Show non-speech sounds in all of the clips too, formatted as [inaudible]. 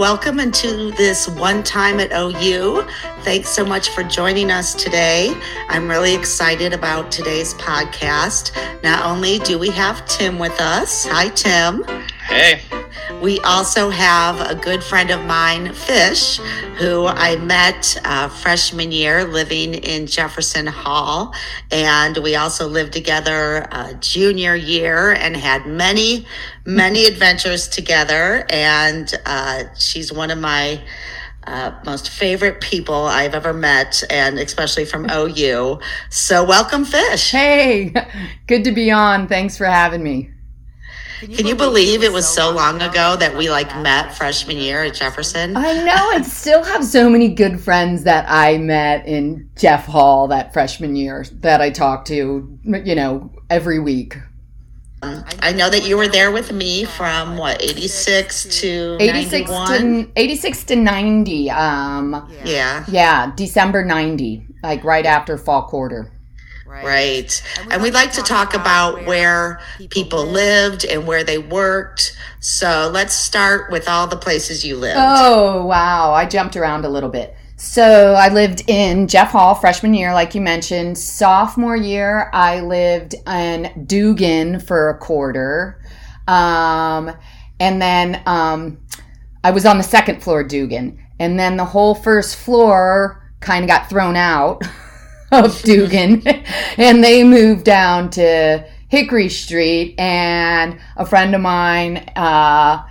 welcome into this one time at OU. Thanks so much for joining us today. I'm really excited about today's podcast. Not only do we have Tim with us, hi, Tim. Hey. We also have a good friend of mine, Fish, who I met uh, freshman year living in Jefferson Hall. And we also lived together uh, junior year and had many, many adventures together. And uh, she's one of my uh, most favorite people I've ever met, and especially from [laughs] OU. So, welcome, Fish. Hey, good to be on. Thanks for having me. Can you, Can you believe it was so long ago that we like met freshman year at Jefferson? I know. I still have so many good friends that I met in Jeff Hall that freshman year that I talk to, you know, every week. I know that you were there with me from what 86 to 86 to 86 to 90 um yeah yeah December 90 like right after fall quarter Right. right. And, and we'd like to talk about where people lived and where they worked. So let's start with all the places you lived. Oh, wow. I jumped around a little bit. So I lived in Jeff Hall freshman year, like you mentioned. Sophomore year, I lived in Dugan for a quarter. Um, and then um, I was on the second floor Dugan. And then the whole first floor kind of got thrown out. [laughs] of Dugan, [laughs] and they moved down to Hickory Street, and a friend of mine uh,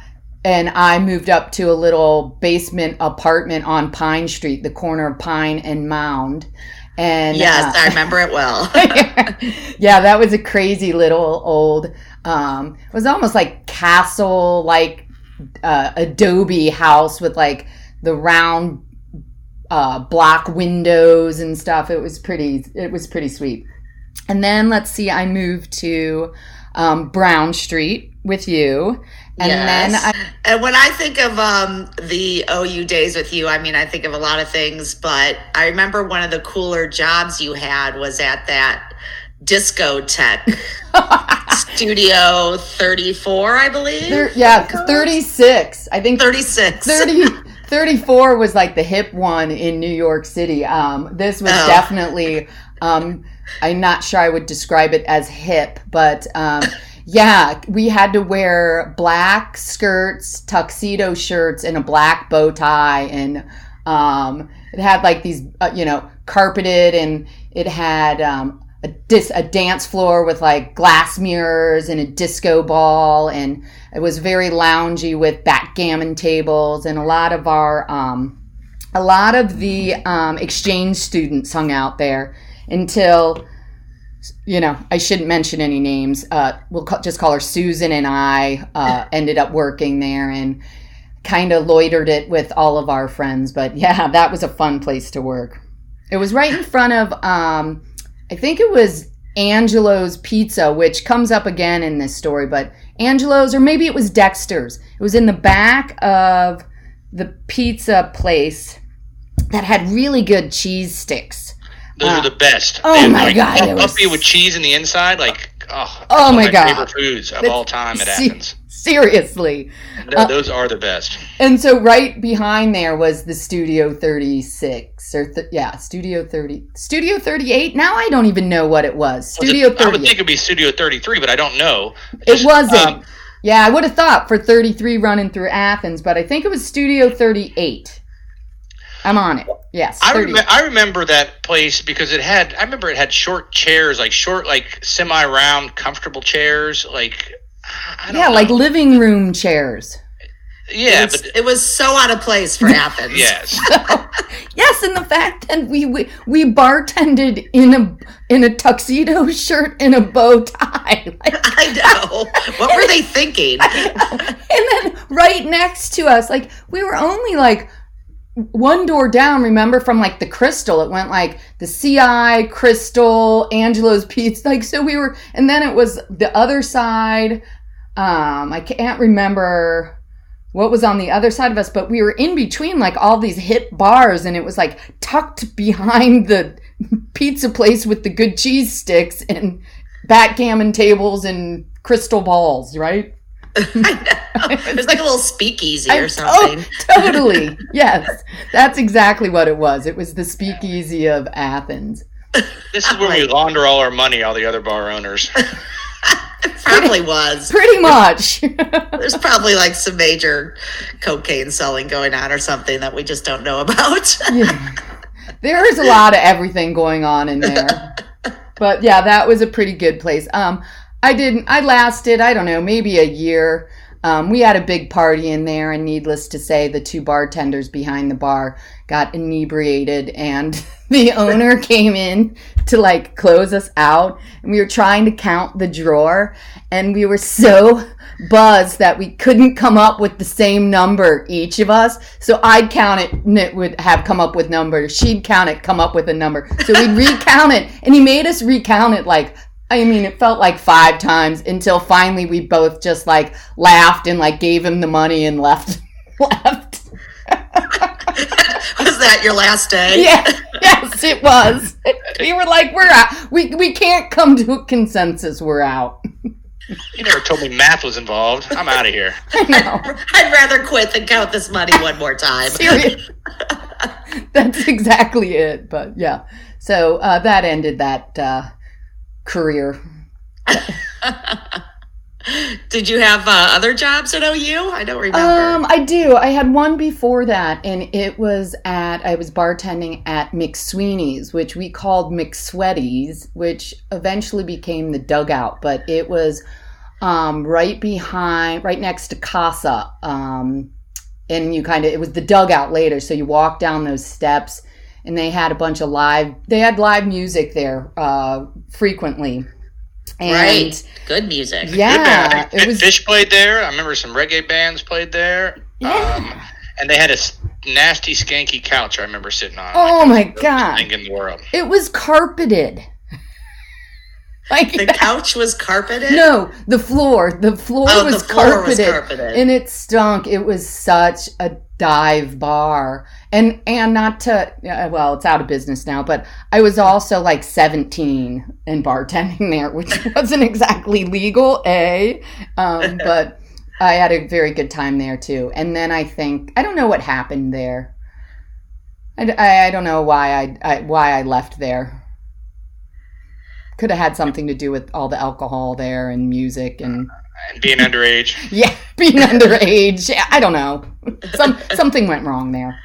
and I moved up to a little basement apartment on Pine Street, the corner of Pine and Mound. And yes, uh, I [laughs] remember it well. [laughs] yeah, that was a crazy little old. Um, it was almost like castle, like uh, adobe house with like the round uh, block windows and stuff. It was pretty. It was pretty sweet. And then let's see, I moved to um, Brown Street with you. And yes. then I, and when I think of um, the OU days with you, I mean, I think of a lot of things, but I remember one of the cooler jobs you had was at that discotheque [laughs] studio 34 i believe there, yeah 36 i think 36 30 34 was like the hip one in New York City. Um, this was oh. definitely, um, I'm not sure I would describe it as hip, but um, yeah, we had to wear black skirts, tuxedo shirts, and a black bow tie. And um, it had like these, uh, you know, carpeted and it had um, a, dis- a dance floor with like glass mirrors and a disco ball and it was very loungy with backgammon tables and a lot of our um, a lot of the um, exchange students hung out there until you know i shouldn't mention any names uh, we'll ca- just call her susan and i uh, [laughs] ended up working there and kind of loitered it with all of our friends but yeah [laughs] that was a fun place to work it was right in front of um, I think it was Angelo's Pizza, which comes up again in this story, but Angelo's, or maybe it was Dexter's. It was in the back of the pizza place that had really good cheese sticks. Those uh, are the best. Oh my like, god! Puppy was... with cheese in the inside, like oh, oh my, my god, favorite foods of all time at Athens. Seriously. No, uh, those are the best. And so right behind there was the Studio 36 or th- yeah, Studio 30. Studio 38? Now I don't even know what it was. Studio 38. I would think it'd be Studio 33, but I don't know. Just, it wasn't. Um, yeah, I would have thought for 33 running through Athens, but I think it was Studio 38. I'm on it. Yes. I, rem- I remember that place because it had, I remember it had short chairs, like short, like semi round, comfortable chairs. Like, yeah, know. like living room chairs. Yeah, it was, but it was so out of place for [laughs] Athens. yes, [laughs] yes, and the fact that we, we we bartended in a in a tuxedo shirt and a bow tie. [laughs] Like, I know. What were they thinking? and then right next to us, like we were only like one door down, remember from like the crystal, it went like the CI, crystal, Angelo's Pizza. Like, so we were, and then it was the other side. Um, I can't remember what was on the other side of us, but we were in between like all these hip bars and it was like tucked behind the pizza place with the good cheese sticks and backgammon tables and crystal balls, right? [laughs] it was like a little speakeasy or something. Oh, [laughs] totally. yes. That's exactly what it was. It was the speakeasy of Athens. This is where we launder all our money, all the other bar owners. [laughs] it probably was. Pretty much. There's probably like some major cocaine selling going on or something that we just don't know about. yeah. There is a lot of everything going on in there. But yeah, that was a pretty good place. Um, I didn't, I lasted, I don't know, maybe a year. Um, we had a big party in there, and needless to say, the two bartenders behind the bar got inebriated, and [laughs] the owner [laughs] came in to like close us out. And we were trying to count the drawer, and we were so [laughs] buzzed that we couldn't come up with the same number each of us. So I'd count it, and it would have come up with numbers. She'd count it, come up with a number. So we'd recount it, and he made us recount it like I mean, it felt like five times until finally we both just like laughed and like gave him the money and left. [laughs] left. was that your last day? [laughs] Yeah. Yes, it was. We were like, we're out. We we can't come to a consensus. We're out. You never told me math was involved. I'm out of here. [laughs] I know. I'd rather quit than count this money one more time. Serious. That's exactly it. But yeah, so uh, that ended that. Uh, career. [laughs] Did you have uh, other jobs at OU? I don't remember. Um, I do. I had one before that, and it was at I was bartending at McSweeney's, which we called McSweaty's, which eventually became the Dugout, but it was um, right behind, right next to Casa. Um, and you kind of it was the Dugout later, so you walk down those steps and they had a bunch of live they had live music there uh, frequently. And right. Good music. Yeah it was fish played there. I remember some reggae bands played there. Yeah. Um, and they had a nasty skanky couch i remember sitting on. Oh like, my god. in the world. It was carpeted like the couch was carpeted? No the floor the floor, oh, was, the floor carpeted, was carpeted. and it stunk. It was such a dive bar. And and not to well it's out of business now but i was also like 17 and bartending there which [laughs] wasn't exactly legal a. Um, [laughs] but i had a very good time there too. And then i think i don't know what happened there. I, I, I don't know why I, I why i left there could have had something to do with all the alcohol there and music and and being underage. [laughs] yeah, being underage. I don't know. Some something went wrong there.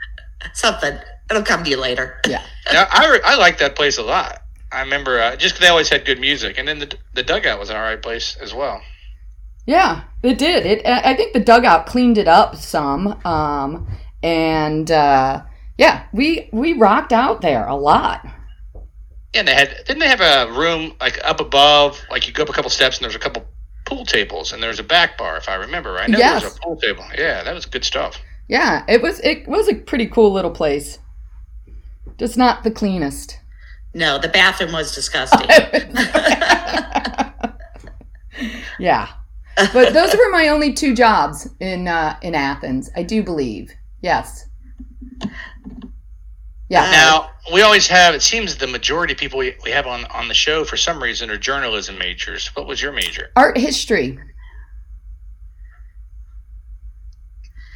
Something. It'll come to you later. Yeah. yeah I I like that place a lot. I remember uh, just they always had good music, and then the the dugout was an alright place as well. Yeah, it did. It. I think the dugout cleaned it up some, um, and uh, yeah, we we rocked out there a lot. Yeah, and they had didn't they have a room like up above, like you go up a couple steps and there's a couple pool tables and there's a back bar if I remember right. I yes. there was a pool table. Yeah, that was good stuff. Yeah, it was it was a pretty cool little place. Just not the cleanest. No, the bathroom was disgusting. [laughs] yeah. But those were my only two jobs in uh, in Athens, I do believe. Yes. Yeah. Now we always have. It seems the majority of people we, we have on on the show for some reason are journalism majors. What was your major? Art history.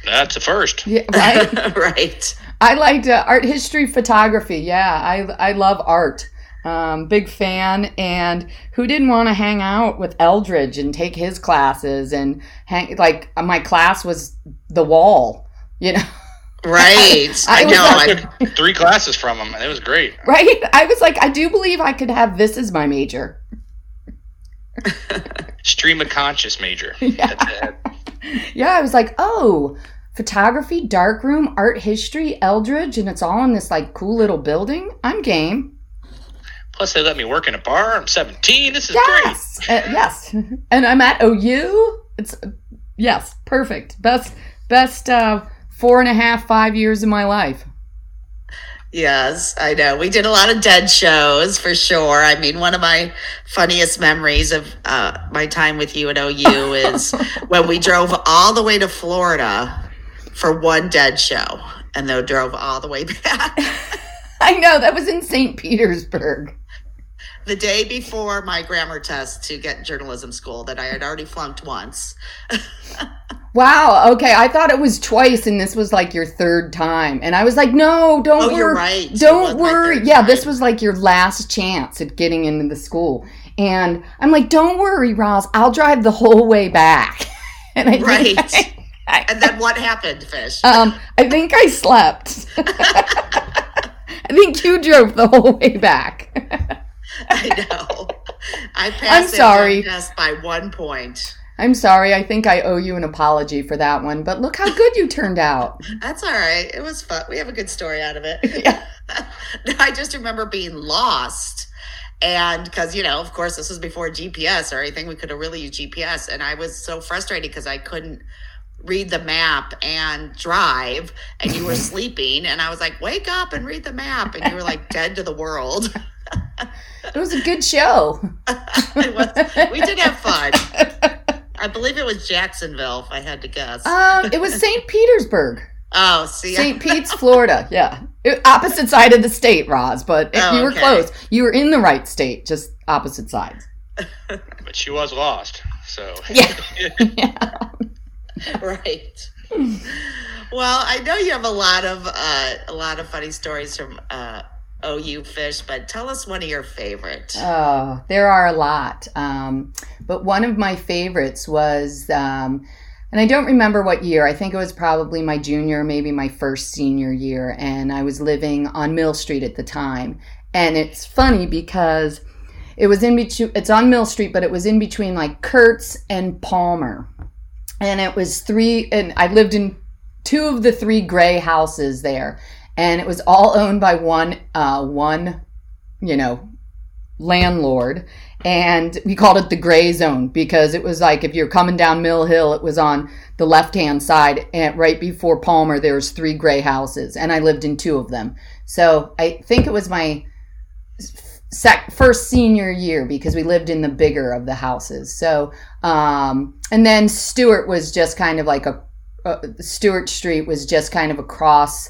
That's a first. Yeah, right. [laughs] right. I liked uh, art history, photography. Yeah, I I love art. Um, big fan. And who didn't want to hang out with Eldridge and take his classes and hang like my class was the wall. You know. Right. [laughs] I, I, know. I took [laughs] three classes from him, and it was great. Right. I was like, I do believe I could have this as my major. [laughs] Stream of conscious major. Yeah. yeah. I was like, oh, photography, darkroom, art history, Eldridge, and it's all in this like cool little building. I'm game. Plus, they let me work in a bar. I'm 17. This is yes. great. Uh, yes. And I'm at OU. It's yes, perfect. Best best uh four and a half, five years of my life. Yes, I know. We did a lot of dead shows for sure. I mean, one of my funniest memories of uh, my time with you at OU is [laughs] when we drove all the way to Florida for one dead show and then drove all the way back. [laughs] I know. That was in St. Petersburg. the day before my grammar test to get journalism school that I had already flunked once. [laughs] wow. Okay. I thought it was twice and this was like your third time. And I was like, no, don't oh, worry. Right. Don't worry. Yeah, time. this was like your last chance at getting into the school. And I'm like, don't worry, Roz. I'll drive the whole way back. [laughs] and I right. I, I, and then what happened, Fish? [laughs] Um, I think I slept. [laughs] I think you drove the whole way back. I know. I passed I'm sorry. by one point. I'm sorry. I think I owe you an apology for that one, but look how good you turned out. [laughs] That's all right. It was fun. We have a good story out of it. [laughs] Yeah. [laughs] I just remember being lost. And because, you know, of course, this was before GPS or anything, we could have really used GPS. And I was so frustrated because I couldn't read the map and drive and you were sleeping and i was like wake up and read the map and you were like dead to the world it was a good show was, we did have fun i believe it was jacksonville if i had to guess. Um, it was [laughs] st petersburg. Oh see st pete's [laughs] florida yeah. It, opposite side of the state roz but oh, you were okay. close. You were in the right state just opposite sides. [laughs] But she was lost so. Yeah, yeah. right. Well, I know you have a lot of uh, a lot of funny stories from uh, OU Fish, but tell us one of your favorites. Oh, there are a lot. Um, but one of my favorites was, um, and I don't remember what year. I think it was probably my junior, maybe my first senior year, and I was living on Mill Street at the time. And it's funny because it was in between. It's on Mill Street, but it was in between like Kurtz and Palmer and it was three and i lived in two of the three gray houses there and it was all owned by one uh, one you know landlord. And we called it the gray zone because it was like if you're coming down mill hill it was on the left hand side. And right before palmer there was three gray houses. And i lived in two of them. So i think it was my sec- first senior year because we lived in the bigger of the houses. So, um, and then Stewart was just kind of like a, uh, Stewart Street was just kind of across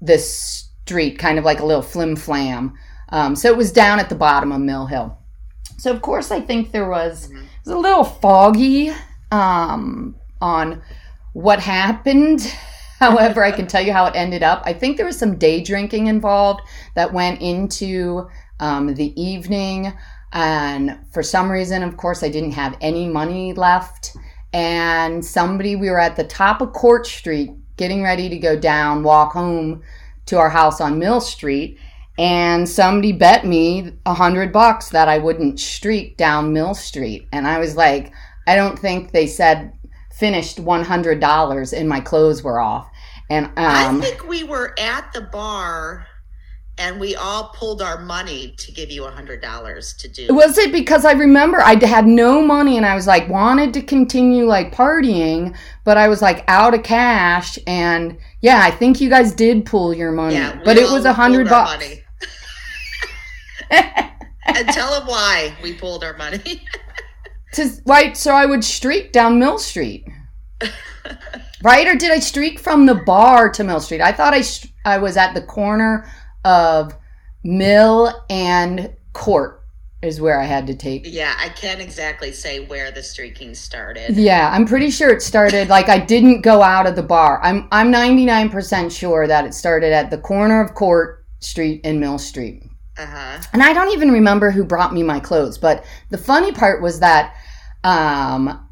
this street, kind of like a little flim flam. Um, so it was down at the bottom of Mill Hill. So of course, I think there was, it was a little foggy um, on what happened. [laughs] However, I can tell you how it ended up. I think there was some day drinking involved that went into um, the evening. And for some reason, of course, I didn't have any money left. And somebody, we were at the top of Court Street getting ready to go down, walk home to our house on Mill Street. And somebody bet me a hundred bucks that I wouldn't streak down Mill Street. And I was like, I don't think they said finished $100 and my clothes were off. And um, I think we were at the bar and we all pulled our money to give you a hundred dollars to do. Was it because I remember I had no money and I was like wanted to continue like partying, but I was like out of cash and yeah, I think you guys did pull your money, yeah, but it was a hundred bucks. [laughs] and tell them why we pulled our money. [laughs] to right, so I would streak down Mill Street. [laughs] right, or did I streak from the bar to Mill Street? I thought I I was at the corner of Mill and Court is where I had to take. Yeah, I can't exactly say where the streaking started. Yeah, I'm pretty sure it started like I didn't go out of the bar. I'm I'm 99% sure that it started at the corner of Court Street and Mill Street. Uh-huh. And I don't even remember who brought me my clothes, but the funny part was that um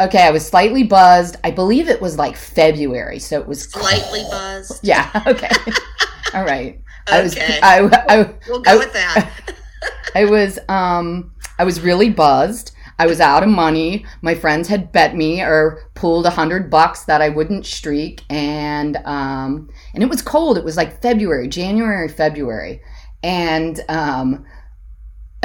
okay, I was slightly buzzed. I believe it was like February, so it was slightly buzzed. [laughs] Yeah, okay. [laughs] All right. I was okay. I, I, we'll go I, with that. [laughs] I was um I was really buzzed. I was out of money. My friends had bet me or pulled a hundred bucks that I wouldn't streak, and um, and it was cold. It was like February, January, February, and um, [laughs]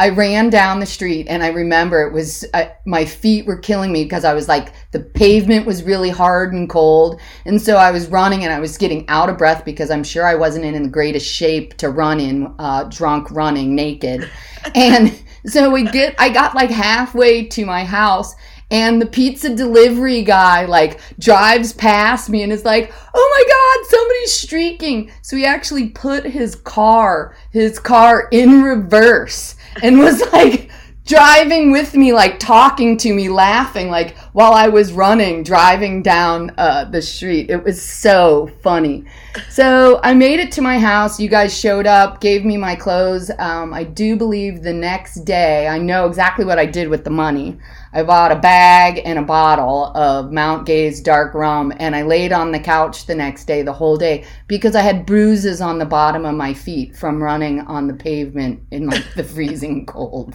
I ran down the street and I remember it was, uh, my feet were killing me because I was like, the pavement was really hard and cold. And so I was running and I was getting out of breath because I'm sure I wasn't in the greatest shape to run in, uh, drunk running naked. [laughs] and so we get, I got like halfway to my house and the pizza delivery guy like drives past me and is like, "Oh my god, somebody's streaking." So he actually put his car, his car in reverse and was like driving with me, like talking to me, laughing, like while I was running, driving down uh, the street. It was so funny. So I made it to my house. You guys showed up, gave me my clothes. Um, I do believe the next day, I know exactly what I did with the money. I bought a bag and a bottle of Mount Gay's dark rum, and I laid on the couch the next day, the whole day, because I had bruises on the bottom of my feet from running on the pavement in like the [laughs] freezing cold.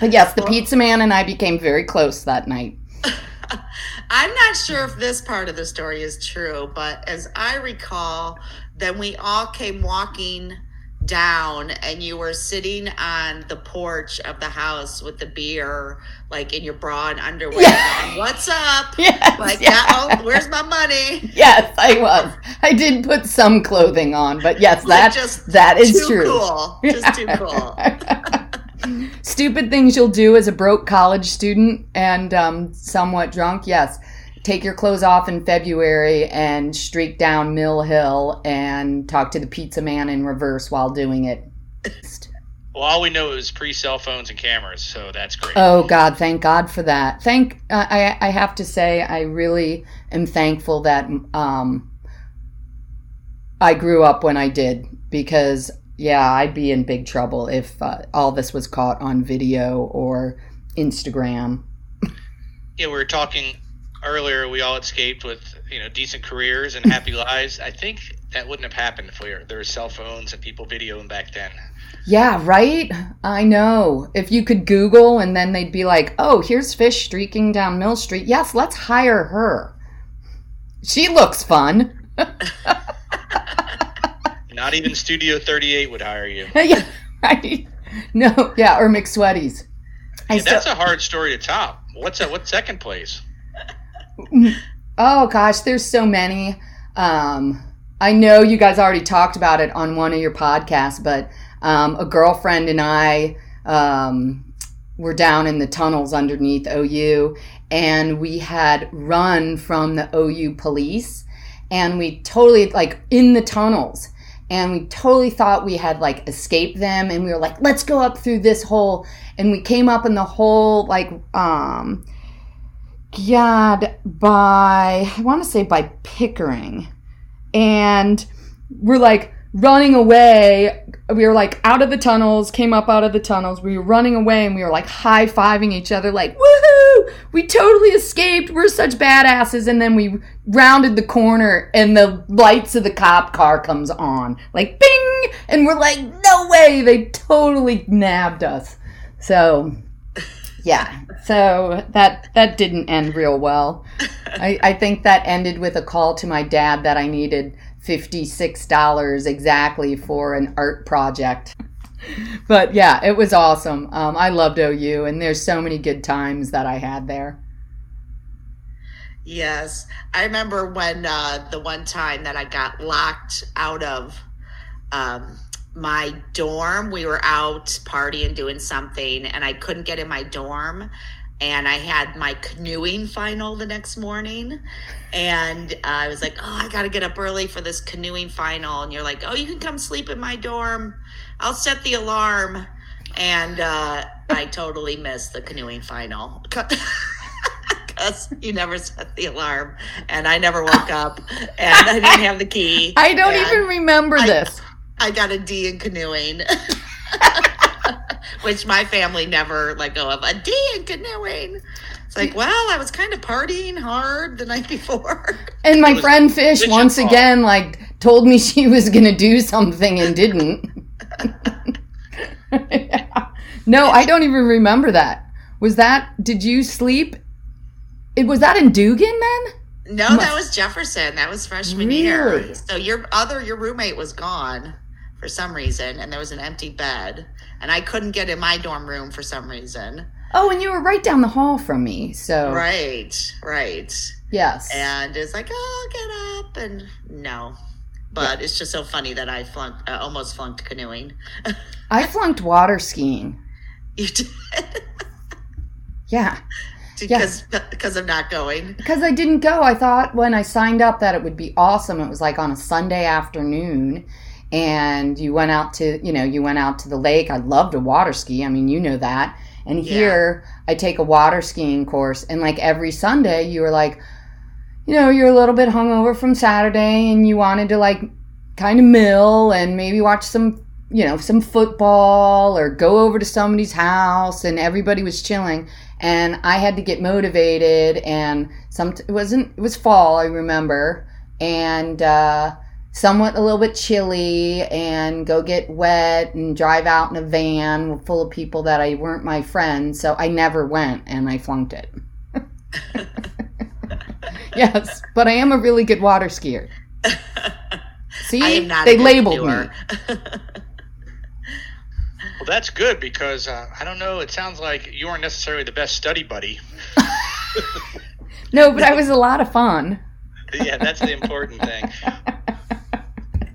But yes, the pizza man and I became very close that night. [laughs] I'm not sure if this part of the story is true, but as I recall, then we all came walking down and you were sitting on the porch of the house with the beer like in your bra and underwear yeah. going, what's up [laughs] yes, like oh where's my money yes i was i did put some clothing on but yes that just that is too true cool just too [laughs] cool Stupid things you'll do as a broke college student and um, somewhat drunk. Yes. Take your clothes off in February and streak down Mill Hill and talk to the pizza man in reverse while doing it. Well, all we know is pre cell phones and cameras, so that's great. Oh God, thank God for that. Thank uh, I I have to say I really am thankful that um, I grew up when I did because yeah, I'd be in big trouble if uh, all this was caught on video or Instagram. yeah, we were talking earlier. We all escaped with you know decent careers and happy [laughs] lives. I think that wouldn't have happened if we were, there were cell phones and people videoing back then. Yeah, right. I know. If you could Google and then they'd be like, "Oh, here's fish streaking down Mill Street. Yes, let's hire her. She looks fun." [laughs] [laughs] Not even Studio 38 would hire you. yeah, right. No, yeah, or McSweaty's. Yeah, that's a hard story to top. What's that? What's second place? [laughs] Oh gosh, there's so many. Um, I know you guys already talked about it on one of your podcasts, but um, a girlfriend and I um, were down in the tunnels underneath OU, and we had run from the OU police, and we totally like in the tunnels and we totally thought we had like escaped them and we were like let's go up through this hole and we came up in the hole like um god by i want to say by pickering. And we're like running away. We were like out of the tunnels came up out of the tunnels. We were running away and we were like high-fiving each other like woohoo! We totally escaped. We're such badasses. And then we rounded the corner and the lights of the cop car comes on. Like bing! And we're like no way! They totally nabbed us. So yeah so that that didn't end real well [laughs] I, I think that ended with a call to my dad that i needed $56 exactly for an art project. but yeah, it was awesome. Um, I loved OU, and there's so many good times that I had there. Yes. I remember when uh, the one time that I got locked out of um, my dorm, we were out partying, doing something, and I couldn't get in my dorm and I had my canoeing final the next morning. And uh, I was like, oh, I got to get up early for this canoeing final. And you're like, oh, you can come sleep in my dorm. I'll set the alarm. And uh, I totally missed the canoeing final. [laughs] Because you never set the alarm, and I never woke up, and I didn't have the key. [laughs] I don't even remember I, this. I got a D in canoeing. [laughs] which my family never let go of. A D in canoeing. It's like, well, I was kind of partying hard the night [laughs] before. And my friend Fish once again like told me she was gonna do something and didn't. yeah. [laughs] No, I don't even remember that. Was that? Did you sleep? It was that in Dugan then? No, that was Jefferson. That was freshman really? year. So your other your roommate was gone for some reason, and there was an empty bed and I couldn't get in my dorm room for some reason. Oh, and you were right down the hall from me, so right, right, yes. And it's like, oh, get up, and no, but yeah. it's just so funny that I flunked, uh, almost flunked canoeing. [laughs] I flunked water skiing. You did. [laughs] yeah. Because because of not going. Because I didn't go. I thought when I signed up that it would be awesome. It was like on a Sunday afternoon and you went out to you know you went out to the lake. I love to water ski. I mean, you know that. And yeah. here I take a water skiing course, and like every Sunday, you were like, you know, you're a little bit hungover from Saturday, and you wanted to like kind of mill and maybe watch some you know some football or go over to somebody's house and everybody was chilling and i had to get motivated and some it wasn't it was fall i remember and uh, somewhat a little bit chilly and go get wet and drive out in a van full of people that i weren't my friends so i never went and i flunked it [laughs] yes but i am a really good water skier [laughs] see they labeled me [laughs] Well, that's good because uh, I don't know. It sounds like you weren't necessarily the best study buddy. no, but I was a lot of fun. yeah, that's the important thing.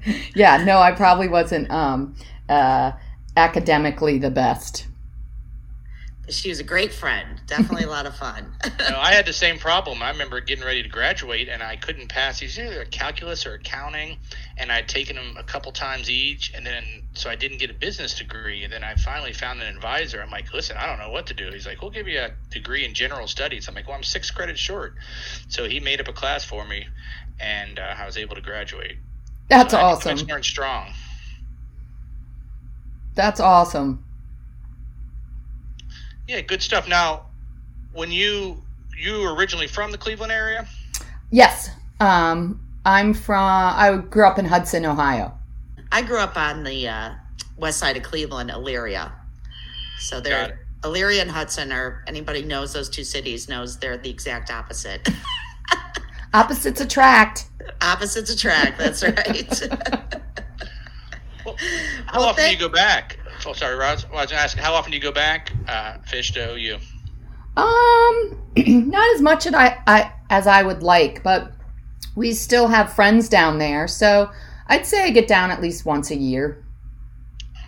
[laughs] yeah, no, I probably wasn't um, uh, academically the best she was a great friend. Definitely a lot of fun. [laughs] [laughs] no, I had the same problem. I remember getting ready to graduate and I couldn't pass these either calculus or accounting, and I'd taken them a couple times each, and then so I didn't get a business degree. And then I finally found an advisor. I'm like, listen, I don't know what to do. He's like, we'll give you a degree in general studies. I'm like, well, I'm six credits short. So he made up a class for me, and uh, I was able to graduate. That's so awesome. I strong. That's awesome. Yeah, good stuff. Now, when you you were originally from the Cleveland area? Yes. Um, I'm from. I grew up in Hudson, Ohio. I grew up on the uh, west side of Cleveland, Elyria. So they're Elyria and Hudson are anybody knows those two cities knows they're the exact opposite. [laughs] Opposites attract. Opposites attract. That's [laughs] right. [laughs] well, how well, often do you go back? Oh, sorry, Roz. Well, I was asking, how often do you go back, uh, fish to OU? Um, [clears throat] not as much as I, I as I would like, but we still have friends down there, so I'd say I get down at least once a year.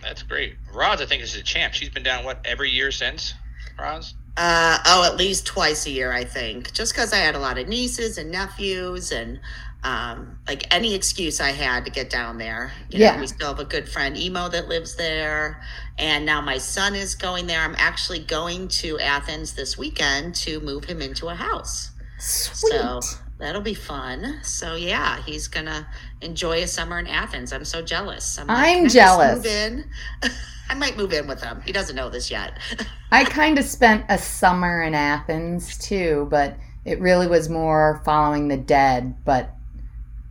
That's great. Roz, I think, is a champ. She's been down what every year since. Roz. Uh, oh, at least twice a year, I think. Just because I had a lot of nieces and nephews, and um, like any excuse I had to get down there. You yeah. Know, we still have a good friend, Emo, that lives there. And now my son is going there. I'm actually going to Athens this weekend to move him into a house. Sweet. So that'll be fun. So yeah, he's gonna enjoy a summer in Athens. I'm so jealous. I'm, like, I'm jealous. Move in. [laughs] I might move in with him. He doesn't know this yet. [laughs] I kind of spent a summer in Athens too, but it really was more following the dead. But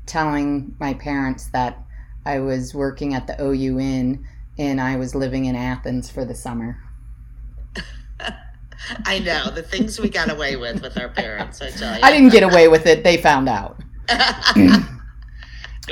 telling my parents that I was working at the OU Inn and I was living in Athens for the summer. [laughs] I know the things we got away with with our parents. I tell you, I didn't get away with it. They found out. [laughs]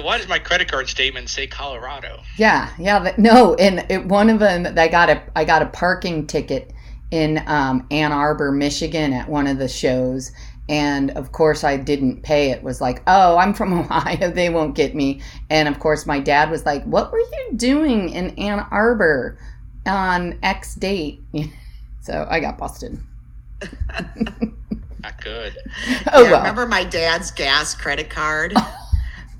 Why does my credit card statement say Colorado? Yeah, yeah. No, and it, one of them, I got a, I got a parking ticket in um, Ann Arbor, Michigan, at one of the shows, and of course i didn't pay. It was like oh i'm from [laughs] ohio. They won't get me. And of course my dad was like what were you doing in ann arbor on x date? [laughs] So i got busted. Not good. Oh yeah, well. remember my dad's gas credit card? [laughs]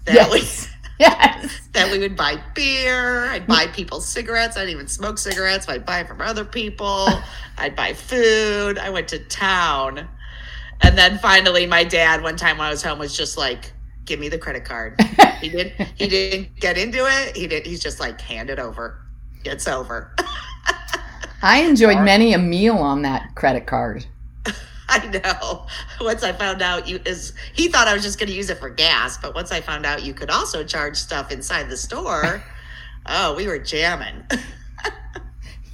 That yes. was yes. that we would buy beer. I'd buy people cigarettes. I didn't even smoke cigarettes. But i'd buy from other people. I'd buy food. I went to town and then finally, my dad, one time when I was home, was just like, "Give me the credit card." [laughs] he didn't. He didn't get into it. He did. He's just like, "Hand it over. It's over." [laughs] I enjoyed many a meal on that credit card. [laughs] I know. Once I found out you is he thought I was just going to use it for gas, but once I found out you could also charge stuff inside the store, oh, we were jamming.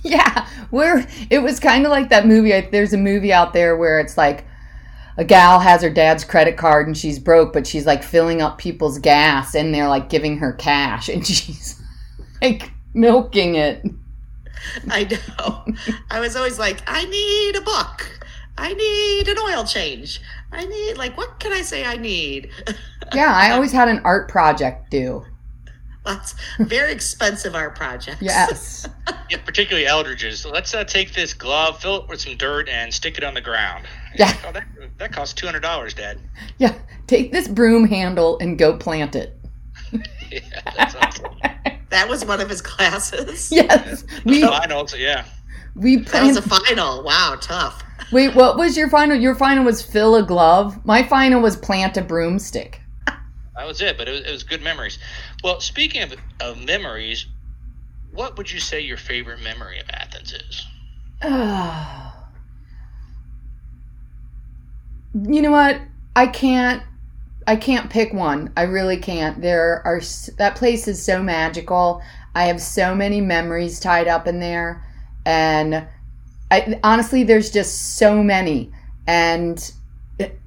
yeah, we're. It was kind of like that movie. There's a movie out there where it's like a gal has her dad's credit card and she's broke, but she's like filling up people's gas and they're like giving her cash and [laughs] she's like milking it. I know. I was always like, I need a book. I need an oil change. I need like what can I say I need? [laughs] yeah, I always had an art project due. Lots very expensive art projects. Yes. [laughs] yeah, particularly Eldridge's. So let's uh, take this glove, fill it with some dirt, and stick it on the ground. Yeah. Oh, that, that costs two hundred dollars, Dad. Yeah. Take this broom handle and go plant it. [laughs] yeah, that's awesome. [laughs] That was one of his classes. [laughs] Yes, we finals. Yeah, we that was a final. Wow, tough. Wait, what was your final? Your final was fill a glove. My final was plant a broomstick. That was it, but it was, it was good memories. Well, speaking of, of memories, what would you say your favorite memory of Athens is? [sighs] [sighs] you know what? I can't. I can't pick one. I really can't. There are that place is so magical. I have so many memories tied up in there, and I, honestly, there's just so many. And it,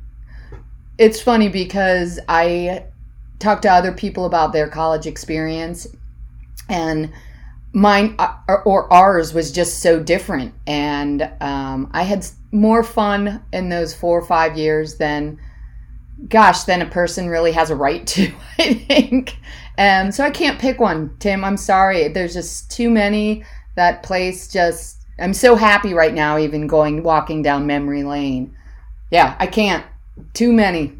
it's funny because I talk to other people about their college experience, and mine uh, or ours was just so different. And um, I had more fun in those four or five years than, gosh, than a person really has a right to, [laughs] I think. And so I can't pick one, Tim. I'm sorry. There's just too many. That place just, I'm so happy right now, even going walking down memory lane. Yeah, I can't. Too many.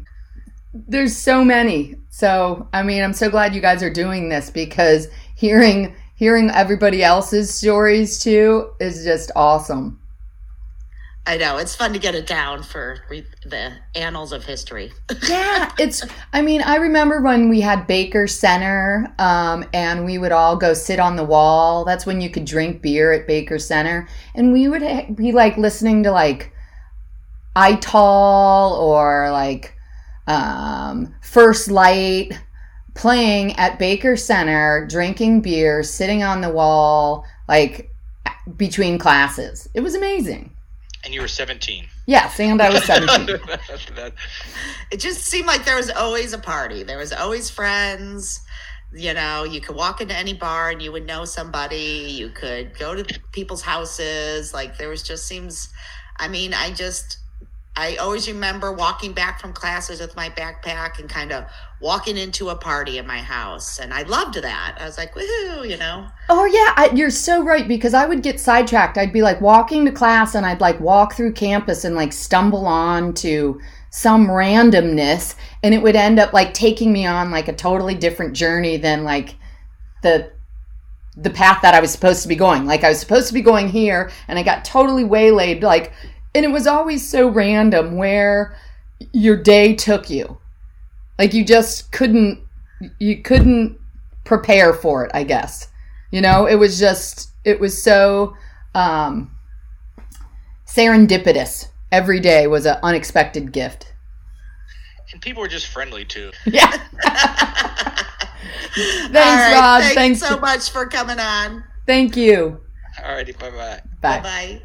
There's so many. So, I mean, I'm so glad you guys are doing this because hearing hearing everybody else's stories too is just awesome. I know it's fun to get it down for the annals of history. [laughs] yeah, it's. I mean, I remember when we had Baker Center, um, and we would all go sit on the wall. That's when you could drink beer at Baker Center, and we would be like listening to like Ital or like um, First Light playing at Baker Center, drinking beer, sitting on the wall, like between classes. It was amazing. And you were 17. Yes, and I was 17. [laughs] it just seemed like there was always a party. There was always friends. You know, you could walk into any bar and you would know somebody. You could go to people's houses. Like there was just seems I mean, I just I always remember walking back from classes with my backpack and kind of walking into a party in my house. And I loved that. I was like, woohoo, you know? Oh, yeah. I, you're so right because I would get sidetracked. I'd be like walking to class and I'd like walk through campus and like stumble on to some randomness. And it would end up like taking me on like a totally different journey than like the the path that I was supposed to be going. Like I was supposed to be going here and I got totally waylaid like and it was always so random where your day took you like you just couldn't you couldn't prepare for it i guess. You know it was just it was so um serendipitous. Every day was an unexpected gift. And people were just friendly too. [laughs] Yeah. [laughs] Thanks right, rob. Thanks, thanks so much for coming on. Thank you. All righty. Bye-bye. Bye. Bye